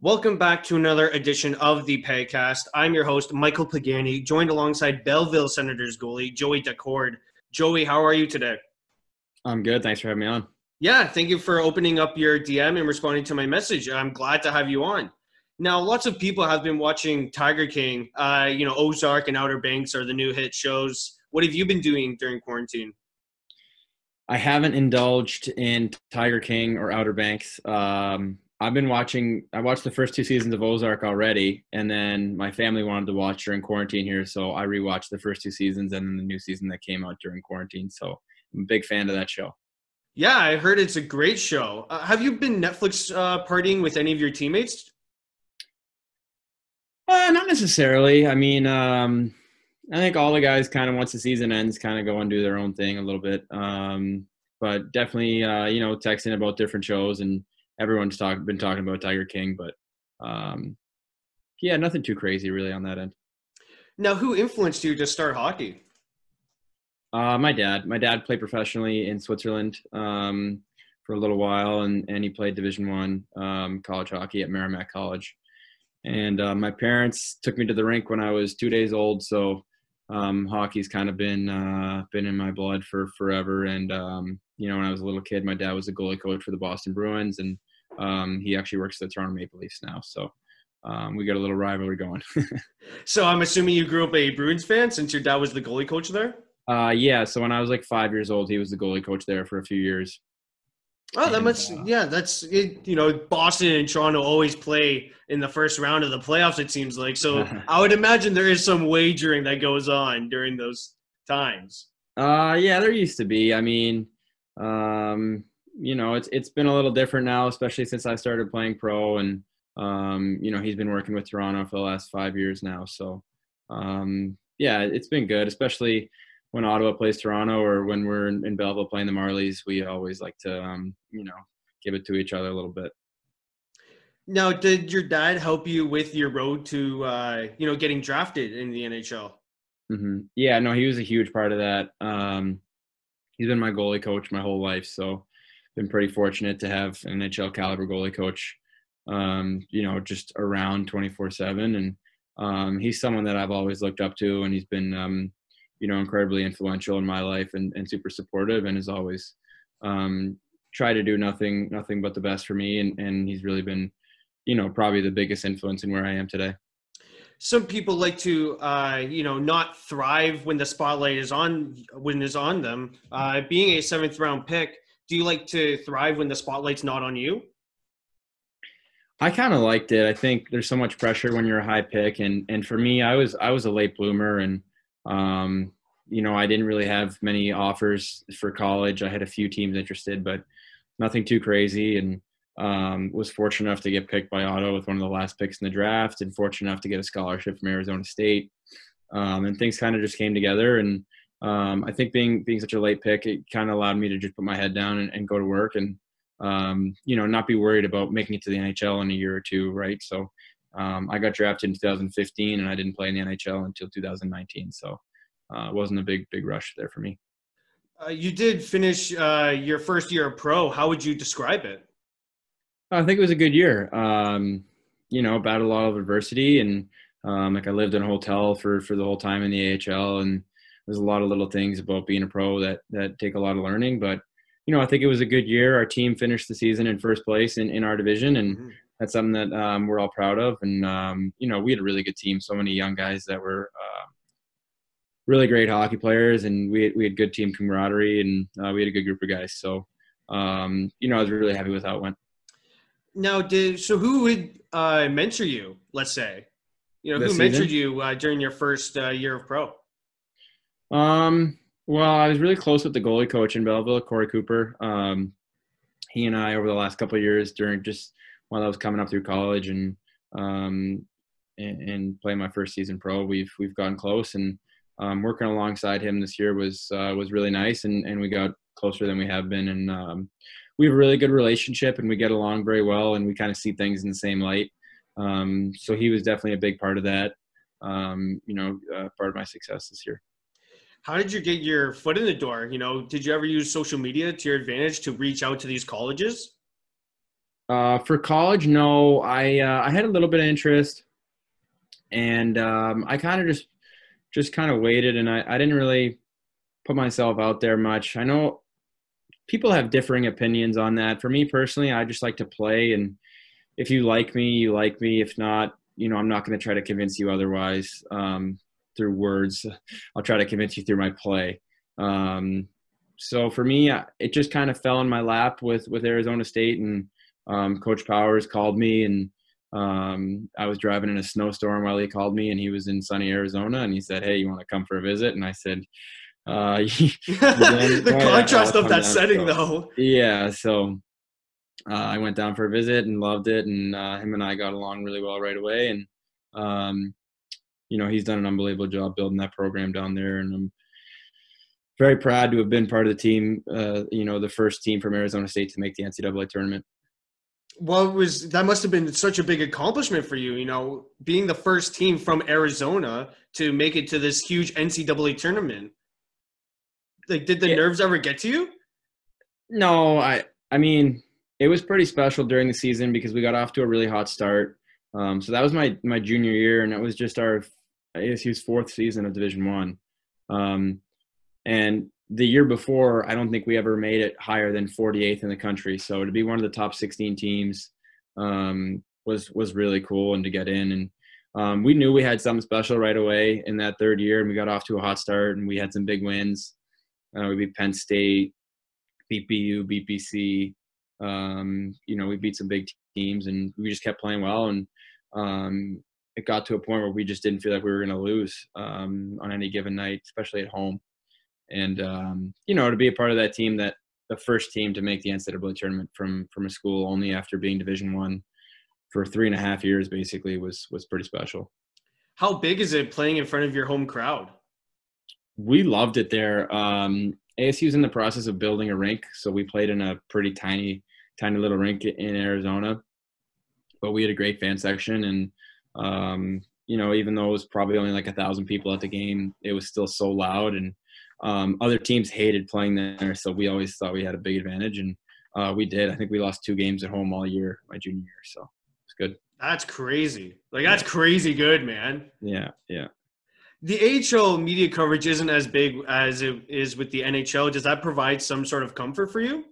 Welcome back to another edition of the Paycast. I'm your host, Michael Pagani, joined alongside Belleville Senators goalie Joey Daccord. Joey, how are you today? I'm good. Thanks for having me on. Yeah, thank you for opening up your DM and responding to my message. I'm glad to have you on. Now, lots of people have been watching Tiger King. Uh, you know, Ozark and Outer Banks are the new hit shows. What have you been doing during quarantine? I haven't indulged in Tiger King or Outer Banks. Um, I've been watching. I watched the first two seasons of Ozark already, and then my family wanted to watch during quarantine here, so I rewatched the first two seasons and then the new season that came out during quarantine. So I'm a big fan of that show. Yeah, I heard it's a great show. Uh, have you been Netflix uh, partying with any of your teammates? Uh, not necessarily. I mean, um, I think all the guys kind of once the season ends, kind of go and do their own thing a little bit. Um, but definitely, uh, you know, texting about different shows and everyone's talk, been talking about Tiger King, but um, yeah, nothing too crazy really on that end. Now, who influenced you to start hockey? Uh, my dad. My dad played professionally in Switzerland um, for a little while, and, and he played Division One um, college hockey at Merrimack College. And uh, my parents took me to the rink when I was two days old, so um, hockey's kind of been uh, been in my blood for forever. And um, you know, when I was a little kid, my dad was a goalie coach for the Boston Bruins, and um, he actually works at the Toronto Maple Leafs now. So um, we got a little rivalry going. so I'm assuming you grew up a Bruins fan since your dad was the goalie coach there. Uh, yeah. So when I was like five years old, he was the goalie coach there for a few years. Oh, that much. Uh, yeah, that's it. You know, Boston and Toronto always play in the first round of the playoffs. It seems like so. I would imagine there is some wagering that goes on during those times. Uh, yeah, there used to be. I mean, um, you know, it's it's been a little different now, especially since I started playing pro, and um, you know, he's been working with Toronto for the last five years now. So, um, yeah, it's been good, especially when Ottawa plays Toronto or when we're in, in Belleville playing the Marlies. We always like to, um, you know, give it to each other a little bit. Now, did your dad help you with your road to, uh, you know, getting drafted in the NHL? Mm-hmm. Yeah, no, he was a huge part of that. Um, he's been my goalie coach my whole life, so been pretty fortunate to have an NHL caliber goalie coach. Um, you know, just around 24 seven, and um, he's someone that I've always looked up to, and he's been, um, you know, incredibly influential in my life and, and super supportive, and has always um, tried to do nothing, nothing but the best for me, and and he's really been, you know, probably the biggest influence in where I am today. Some people like to uh, you know not thrive when the spotlight is on when is on them. Uh, being a seventh round pick do you like to thrive when the spotlight's not on you i kind of liked it i think there's so much pressure when you're a high pick and and for me i was i was a late bloomer and um, you know i didn't really have many offers for college i had a few teams interested but nothing too crazy and um, was fortunate enough to get picked by Ottawa with one of the last picks in the draft, and fortunate enough to get a scholarship from Arizona State. Um, and things kind of just came together. And um, I think being being such a late pick, it kind of allowed me to just put my head down and, and go to work, and um, you know, not be worried about making it to the NHL in a year or two, right? So um, I got drafted in 2015, and I didn't play in the NHL until 2019. So uh, it wasn't a big big rush there for me. Uh, you did finish uh, your first year of pro. How would you describe it? I think it was a good year. Um, you know, battled a lot of adversity, and um, like I lived in a hotel for for the whole time in the AHL, and there's a lot of little things about being a pro that that take a lot of learning. But you know, I think it was a good year. Our team finished the season in first place in, in our division, and mm-hmm. that's something that um, we're all proud of. And um, you know, we had a really good team. So many young guys that were uh, really great hockey players, and we we had good team camaraderie, and uh, we had a good group of guys. So um, you know, I was really happy with how it went. Now, did so who would uh, mentor you? Let's say, you know, this who season? mentored you uh, during your first uh, year of pro? Um, well, I was really close with the goalie coach in Belleville, Corey Cooper. Um, he and I, over the last couple years, during just while I was coming up through college and um, and, and playing my first season pro, we've we've gotten close and um, working alongside him this year was uh, was really nice, and and we got closer than we have been, and um, we have a really good relationship and we get along very well and we kind of see things in the same light. Um, so he was definitely a big part of that. Um, you know, uh, part of my success this year. How did you get your foot in the door? You know, did you ever use social media to your advantage to reach out to these colleges? Uh, for college, no. I uh, I had a little bit of interest, and um, I kind of just just kind of waited, and I, I didn't really put myself out there much. I know people have differing opinions on that. For me personally, I just like to play, and if you like me, you like me. If not, you know, I'm not going to try to convince you otherwise um, through words. I'll try to convince you through my play. Um, so for me, it just kind of fell in my lap with with Arizona State, and um, Coach Powers called me, and um, I was driving in a snowstorm while he called me, and he was in sunny Arizona, and he said, "Hey, you want to come for a visit?" And I said. Uh, the contrast of that setting, so, though. Yeah, so uh, I went down for a visit and loved it, and uh, him and I got along really well right away. And um, you know, he's done an unbelievable job building that program down there, and I'm very proud to have been part of the team. Uh, you know, the first team from Arizona State to make the NCAA tournament. Well, was that must have been such a big accomplishment for you? You know, being the first team from Arizona to make it to this huge NCAA tournament. Like, did the yeah. nerves ever get to you? No, I. I mean, it was pretty special during the season because we got off to a really hot start. Um, so that was my my junior year, and it was just our ASU's fourth season of Division One. Um, and the year before, I don't think we ever made it higher than 48th in the country. So to be one of the top 16 teams um, was was really cool, and to get in. And um, we knew we had something special right away in that third year, and we got off to a hot start, and we had some big wins. Uh, we beat Penn State, beat BPC. Um, you know, we beat some big teams, and we just kept playing well. And um, it got to a point where we just didn't feel like we were going to lose um, on any given night, especially at home. And um, you know, to be a part of that team, that the first team to make the NCAA tournament from from a school only after being Division One for three and a half years, basically, was was pretty special. How big is it playing in front of your home crowd? We loved it there. Um, ASU's in the process of building a rink, so we played in a pretty tiny, tiny little rink in Arizona. But we had a great fan section, and um, you know, even though it was probably only like a thousand people at the game, it was still so loud, and um, other teams hated playing there. So we always thought we had a big advantage, and uh, we did. I think we lost two games at home all year my junior year, so it's good. That's crazy. Like that's yeah. crazy good, man. Yeah, yeah the AHL media coverage isn't as big as it is with the NHL. Does that provide some sort of comfort for you?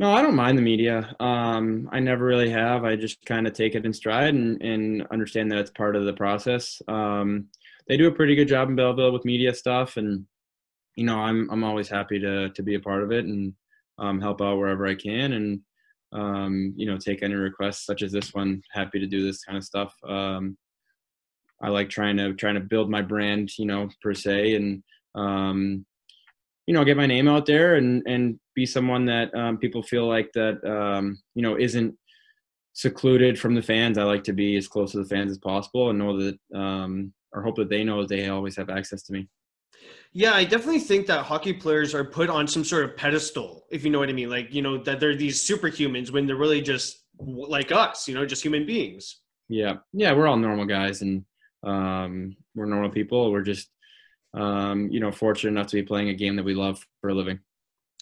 No, I don't mind the media. Um, I never really have. I just kind of take it in stride and, and understand that it's part of the process. Um, they do a pretty good job in Belleville with media stuff, and you know, I'm I'm always happy to to be a part of it and um, help out wherever I can, and um, you know, take any requests such as this one. Happy to do this kind of stuff. Um, I like trying to trying to build my brand, you know, per se, and um, you know, get my name out there and and be someone that um, people feel like that um, you know isn't secluded from the fans. I like to be as close to the fans as possible and know that um, or hope that they know they always have access to me. Yeah, I definitely think that hockey players are put on some sort of pedestal, if you know what I mean. Like, you know, that they're these superhumans when they're really just like us, you know, just human beings. Yeah. Yeah, we're all normal guys and um, we're normal people. We're just, um, you know, fortunate enough to be playing a game that we love for a living.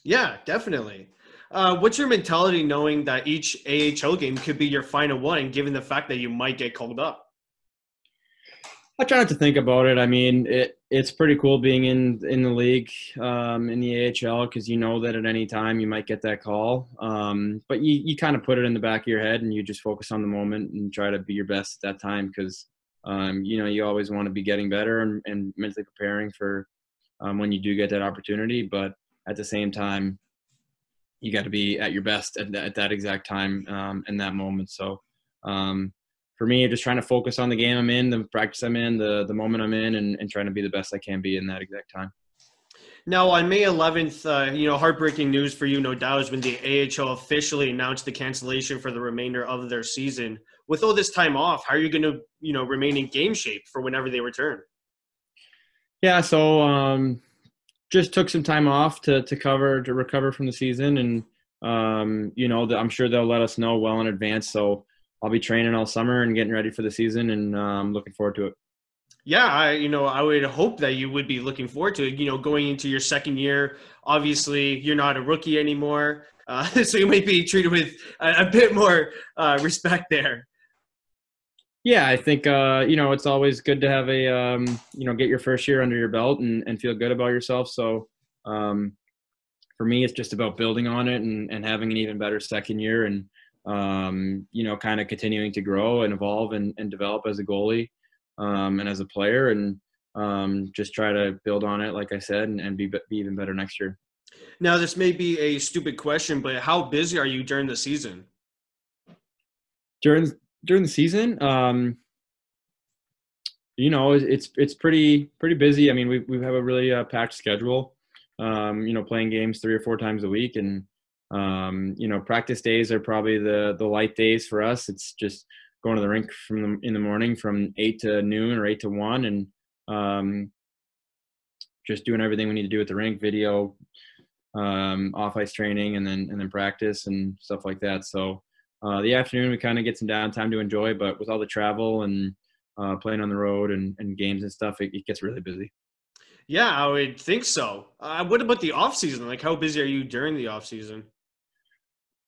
Yeah, definitely. Uh, what's your mentality knowing that each AHL game could be your final one, given the fact that you might get called up? I try not to think about it. I mean, it it's pretty cool being in in the league um, in the AHL because you know that at any time you might get that call. Um, but you you kind of put it in the back of your head and you just focus on the moment and try to be your best at that time because um, you know, you always want to be getting better and, and mentally preparing for um, when you do get that opportunity. But at the same time, you got to be at your best at, at that exact time um, in that moment. So um, for me, just trying to focus on the game I'm in, the practice I'm in, the the moment I'm in, and, and trying to be the best I can be in that exact time. Now, on May 11th, uh, you know, heartbreaking news for you, no doubt, is when the AHL officially announced the cancellation for the remainder of their season. With all this time off, how are you going to, you know, remain in game shape for whenever they return? Yeah, so um, just took some time off to to cover to recover from the season, and um, you know, I'm sure they'll let us know well in advance. So I'll be training all summer and getting ready for the season, and I'm um, looking forward to it. Yeah, I you know I would hope that you would be looking forward to it. You know, going into your second year, obviously you're not a rookie anymore, uh, so you might be treated with a, a bit more uh, respect there. Yeah, I think uh, you know it's always good to have a um, you know get your first year under your belt and, and feel good about yourself. So um, for me, it's just about building on it and, and having an even better second year and um, you know kind of continuing to grow and evolve and, and develop as a goalie um, and as a player and um, just try to build on it, like I said, and, and be, be even better next year. Now, this may be a stupid question, but how busy are you during the season? During during the season, um, you know, it's it's pretty pretty busy. I mean, we we have a really uh, packed schedule. Um, you know, playing games three or four times a week, and um, you know, practice days are probably the the light days for us. It's just going to the rink from the, in the morning from eight to noon or eight to one, and um, just doing everything we need to do at the rink, video, um, off ice training, and then and then practice and stuff like that. So uh, the afternoon we kind of get some downtime to enjoy, but with all the travel and uh, playing on the road and, and games and stuff, it, it, gets really busy. Yeah, I would think so. Uh, what about the off season? Like, how busy are you during the off season?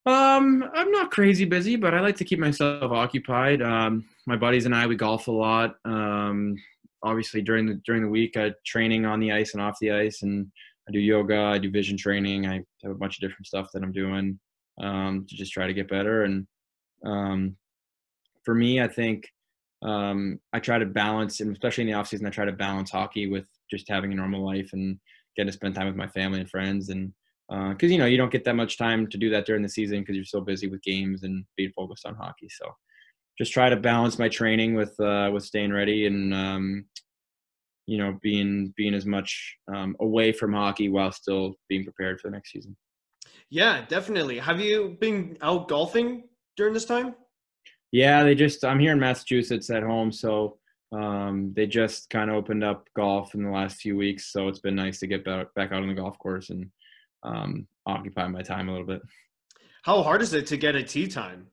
Um, I'm not crazy busy, but I like to keep myself occupied. Um, my buddies and I we golf a lot. Um, obviously during the during the week, I training on the ice and off the ice, and I do yoga, I do vision training. I have a bunch of different stuff that I'm doing um, to just try to get better. And um, for me, I think um, I try to balance, and especially in the off season, I try to balance hockey with just having a normal life and getting to spend time with my family and friends. And because uh, you know you don't get that much time to do that during the season because you're so busy with games and being focused on hockey. So just try to balance my training with uh, with staying ready and um, you know being being as much um, away from hockey while still being prepared for the next season. Yeah, definitely. Have you been out golfing during this time? Yeah, they just I'm here in Massachusetts at home, so um, they just kind of opened up golf in the last few weeks. So it's been nice to get back back out on the golf course and um, occupy my time a little bit. How hard is it to get a tee time?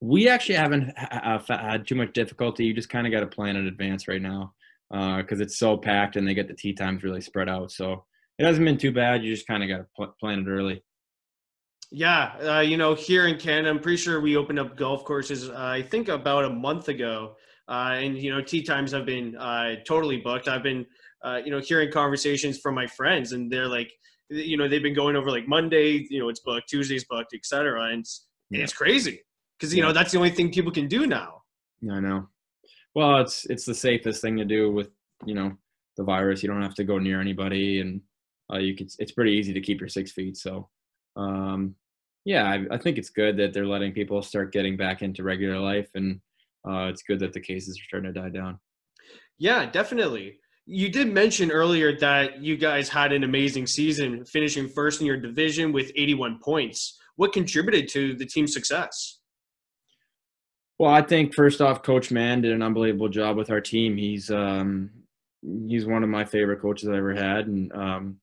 We actually haven't ha- had too much difficulty. You just kind of got to plan in advance right now because uh, it's so packed and they get the tee times really spread out. So it hasn't been too bad. You just kind of got to pl- plan it early. Yeah, uh, you know, here in Canada, I'm pretty sure we opened up golf courses. Uh, I think about a month ago, uh, and you know, tee times have been uh, totally booked. I've been, uh, you know, hearing conversations from my friends, and they're like, you know, they've been going over like Monday, you know, it's booked, Tuesday's booked, etc. And it's, yeah. it's crazy because you yeah. know that's the only thing people can do now. I know. Well, it's it's the safest thing to do with you know the virus. You don't have to go near anybody, and uh, you can. It's pretty easy to keep your six feet. So, um, yeah, I, I, think it's good that they're letting people start getting back into regular life, and uh, it's good that the cases are starting to die down. Yeah, definitely. You did mention earlier that you guys had an amazing season, finishing first in your division with 81 points. What contributed to the team's success? Well, I think first off, Coach Mann did an unbelievable job with our team. He's um, he's one of my favorite coaches I ever had, and um,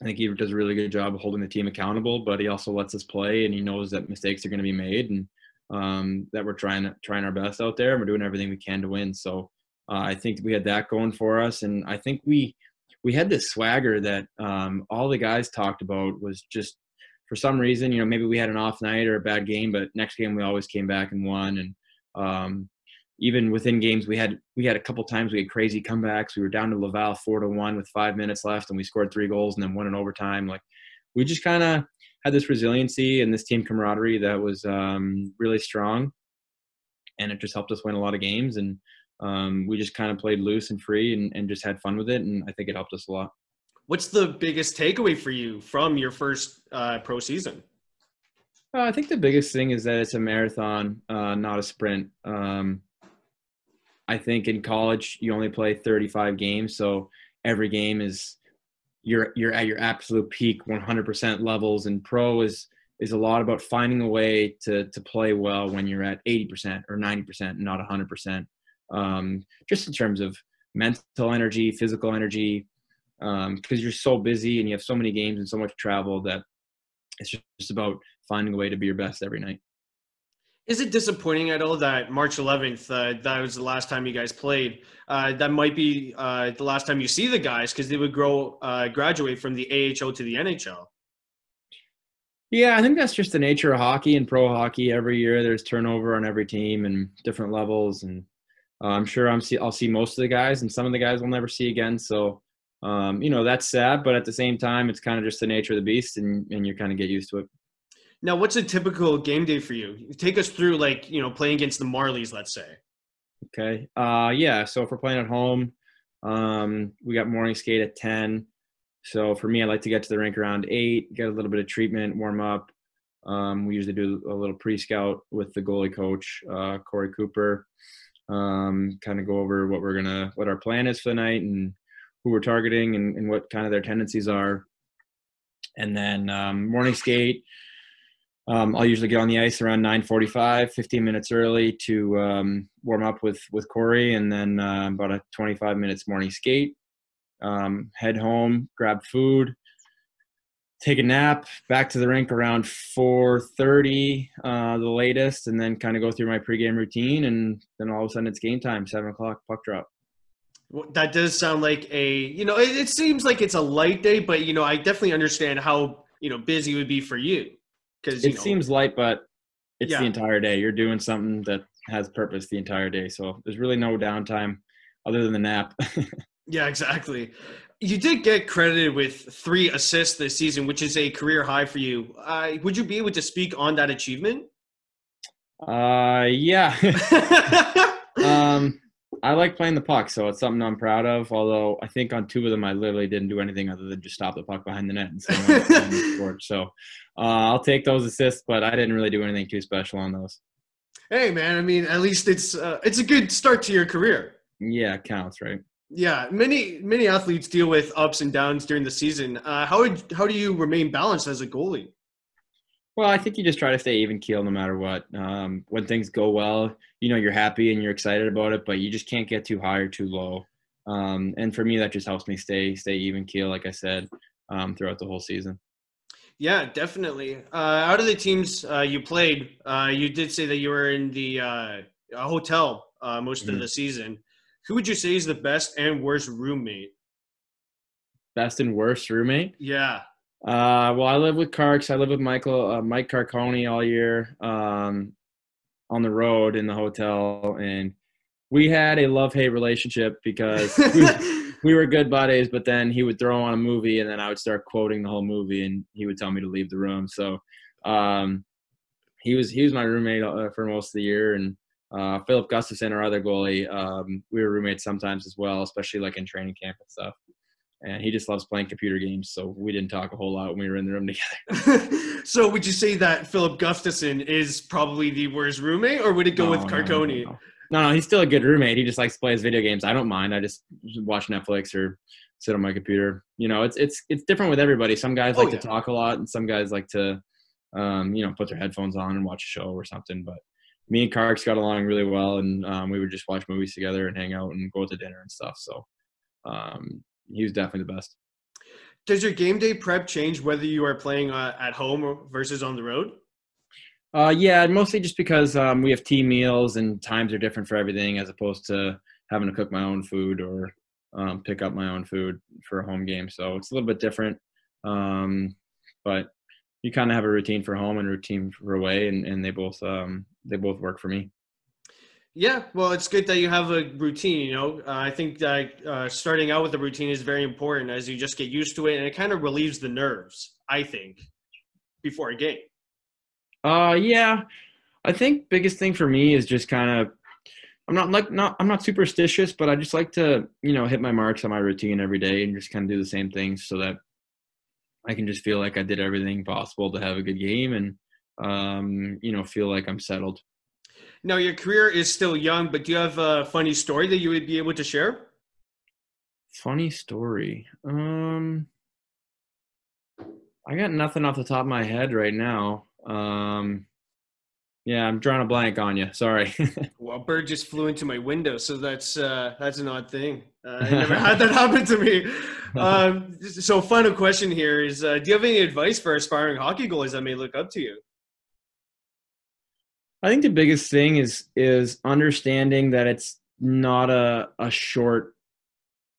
I think he does a really good job of holding the team accountable, but he also lets us play and he knows that mistakes are going to be made and um, that we're trying trying our best out there and we're doing everything we can to win. So uh, I think we had that going for us, and I think we we had this swagger that um, all the guys talked about was just for some reason, you know, maybe we had an off night or a bad game, but next game we always came back and won. And um, even within games, we had we had a couple times we had crazy comebacks. We were down to Laval four to one with five minutes left, and we scored three goals and then won in overtime. Like we just kind of had this resiliency and this team camaraderie that was um, really strong, and it just helped us win a lot of games. And um, we just kind of played loose and free and, and just had fun with it, and I think it helped us a lot. What's the biggest takeaway for you from your first uh, pro season? Uh, I think the biggest thing is that it's a marathon, uh, not a sprint. Um, I think in college you only play 35 games, so every game is you're you're at your absolute peak 100% levels. And pro is is a lot about finding a way to to play well when you're at 80% or 90%, not 100%. Um, just in terms of mental energy, physical energy, because um, you're so busy and you have so many games and so much travel that it's just about finding a way to be your best every night. Is it disappointing at all that March 11th, uh, that was the last time you guys played? Uh, that might be uh, the last time you see the guys because they would grow, uh, graduate from the AHL to the NHL. Yeah, I think that's just the nature of hockey and pro hockey. Every year, there's turnover on every team and different levels, and uh, I'm sure I'm see I'll see most of the guys, and some of the guys we'll never see again. So, um, you know, that's sad, but at the same time, it's kind of just the nature of the beast, and and you kind of get used to it. Now, what's a typical game day for you? Take us through, like, you know, playing against the Marlies, let's say. Okay. Uh, yeah. So if we're playing at home, um, we got morning skate at 10. So for me, I like to get to the rink around 8, get a little bit of treatment, warm up. Um, we usually do a little pre scout with the goalie coach, uh, Corey Cooper. Um, kind of go over what we're going to, what our plan is for the night and who we're targeting and, and what kind of their tendencies are. And then um, morning skate um, I'll usually get on the ice around 9:45, 15 minutes early to um, warm up with with Corey, and then uh, about a 25 minutes morning skate. Um, head home, grab food, take a nap, back to the rink around 4:30, uh, the latest, and then kind of go through my pregame routine, and then all of a sudden it's game time, seven o'clock, puck drop. Well, that does sound like a you know it, it seems like it's a light day, but you know I definitely understand how you know busy it would be for you because it know, seems light, but it's yeah. the entire day. You're doing something that has purpose the entire day. So there's really no downtime other than the nap. yeah, exactly. You did get credited with three assists this season, which is a career high for you. Uh, would you be able to speak on that achievement? Uh, yeah. um, I like playing the puck, so it's something I'm proud of. Although I think on two of them, I literally didn't do anything other than just stop the puck behind the net and scored. So uh, I'll take those assists, but I didn't really do anything too special on those. Hey, man! I mean, at least it's uh, it's a good start to your career. Yeah, it counts, right? Yeah, many many athletes deal with ups and downs during the season. Uh, how would, how do you remain balanced as a goalie? Well, I think you just try to stay even keel no matter what. Um, when things go well, you know you're happy and you're excited about it, but you just can't get too high or too low. Um, and for me, that just helps me stay stay even keel, like I said, um, throughout the whole season. Yeah, definitely. Uh, out of the teams uh, you played, uh, you did say that you were in the uh, hotel uh, most mm-hmm. of the season. Who would you say is the best and worst roommate? Best and worst roommate? Yeah. Uh, well, I live with Carks. I live with Michael, uh, Mike Carcone all year um, on the road in the hotel, and we had a love hate relationship because we, we, were good buddies. But then he would throw on a movie, and then I would start quoting the whole movie, and he would tell me to leave the room. So um, he was he was my roommate uh, for most of the year, and uh, Filip Gustavsson, our other goalie, um, we were roommates sometimes as well, especially like in training camp and stuff and he just loves playing computer games. So we didn't talk a whole lot when we were in the room together. so would you say that Filip Gustavsson is probably the worst roommate, or would it go no, with Carcone? No no, no no, he's still a good roommate. He just likes to play his video games. I don't mind. I just watch Netflix or sit on my computer. You know, it's it's it's different with everybody. Some guys oh, like yeah. to talk a lot, and some guys like to, um, you know, put their headphones on and watch a show or something. But me and Carks got along really well, and um, we would just watch movies together and hang out and go to dinner and stuff. So, um, he was definitely the best. Does your game day prep change whether you are playing uh, at home versus on the road? Uh, yeah, mostly just because um, we have team meals and times are different for everything, as opposed to having to cook my own food or um, pick up my own food for a home game. So it's a little bit different, um, but you kind of have a routine for home and routine for away, and, and they both um, they both work for me. Yeah, well, it's good that you have a routine. You know, uh, I think that uh, starting out with a routine is very important as you just get used to it, and it kind of relieves the nerves. I think before a game. Uh, yeah, I think biggest thing for me is just kind of. I'm not like not I'm not superstitious, but I just like to you know hit my marks on my routine every day and just kind of do the same things so that I can just feel like I did everything possible to have a good game and um, you know feel like I'm settled. Now, your career is still young, but do you have a funny story that you would be able to share? Funny story. Um, I got nothing off the top of my head right now. Um, yeah, I'm drawing a blank on you. Sorry. well, a bird just flew into my window, so that's uh, that's an odd thing. Uh, I never had that happen to me. Um, so, final question here is: uh, Do you have any advice for aspiring hockey goalies that may look up to you? I think the biggest thing is is understanding that it's not a a short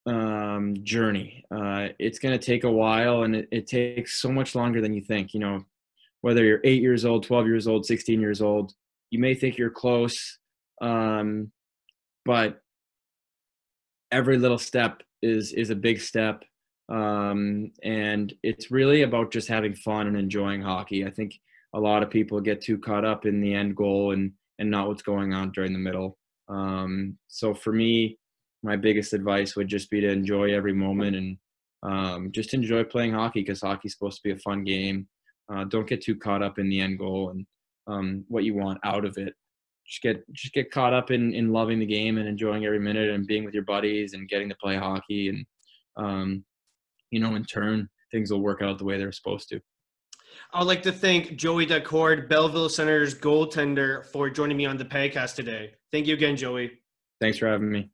um, journey. Uh, it's going to take a while, and it, it takes so much longer than you think. You know, whether you're eight years old, twelve years old, sixteen years old, you may think you're close, um, but every little step is is a big step um, and it's really about just having fun and enjoying hockey i think a lot of people get too caught up in the end goal and and not what's going on during the middle. Um, so for me my biggest advice would just be to enjoy every moment and um, just enjoy playing hockey because hockey's supposed to be a fun game. Uh, don't get too caught up in the end goal and um, what you want out of it. Just get just get caught up in in loving the game and enjoying every minute and being with your buddies and getting to play hockey and um, you know in turn things will work out the way they're supposed to. I would like to thank Joey Daccord, Belleville Senators goaltender, for joining me on the podcast today. Thank you again, Joey. Thanks for having me.